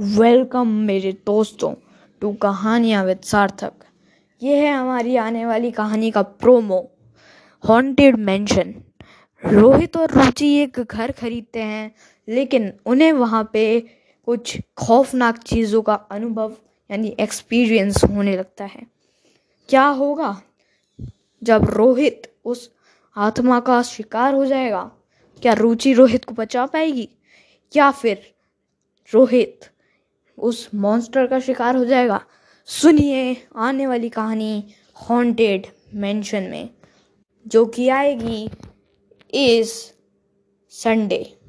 Welcome मेरे दोस्तों to कहानियाँ विद सार्थक। ये है हमारी आने वाली कहानी का प्रोमो हॉन्टेड मैंशन रोहित और रुचि एक घर खरीदते हैं, लेकिन उन्हें वहाँ पे कुछ खौफनाक चीज़ों का अनुभव, यानी एक्सपीरियंस होने लगता है। क्या होगा जब रोहित उस आत्मा का शिकार हो जाएगा? क्या रुचि रोहित को बचा पाएगी? या फिर रोहित उस मॉन्स्टर का शिकार हो जाएगा। सुनिए आने वाली कहानी हॉन्टेड मेंशन में, जो कि आएगी इस संडे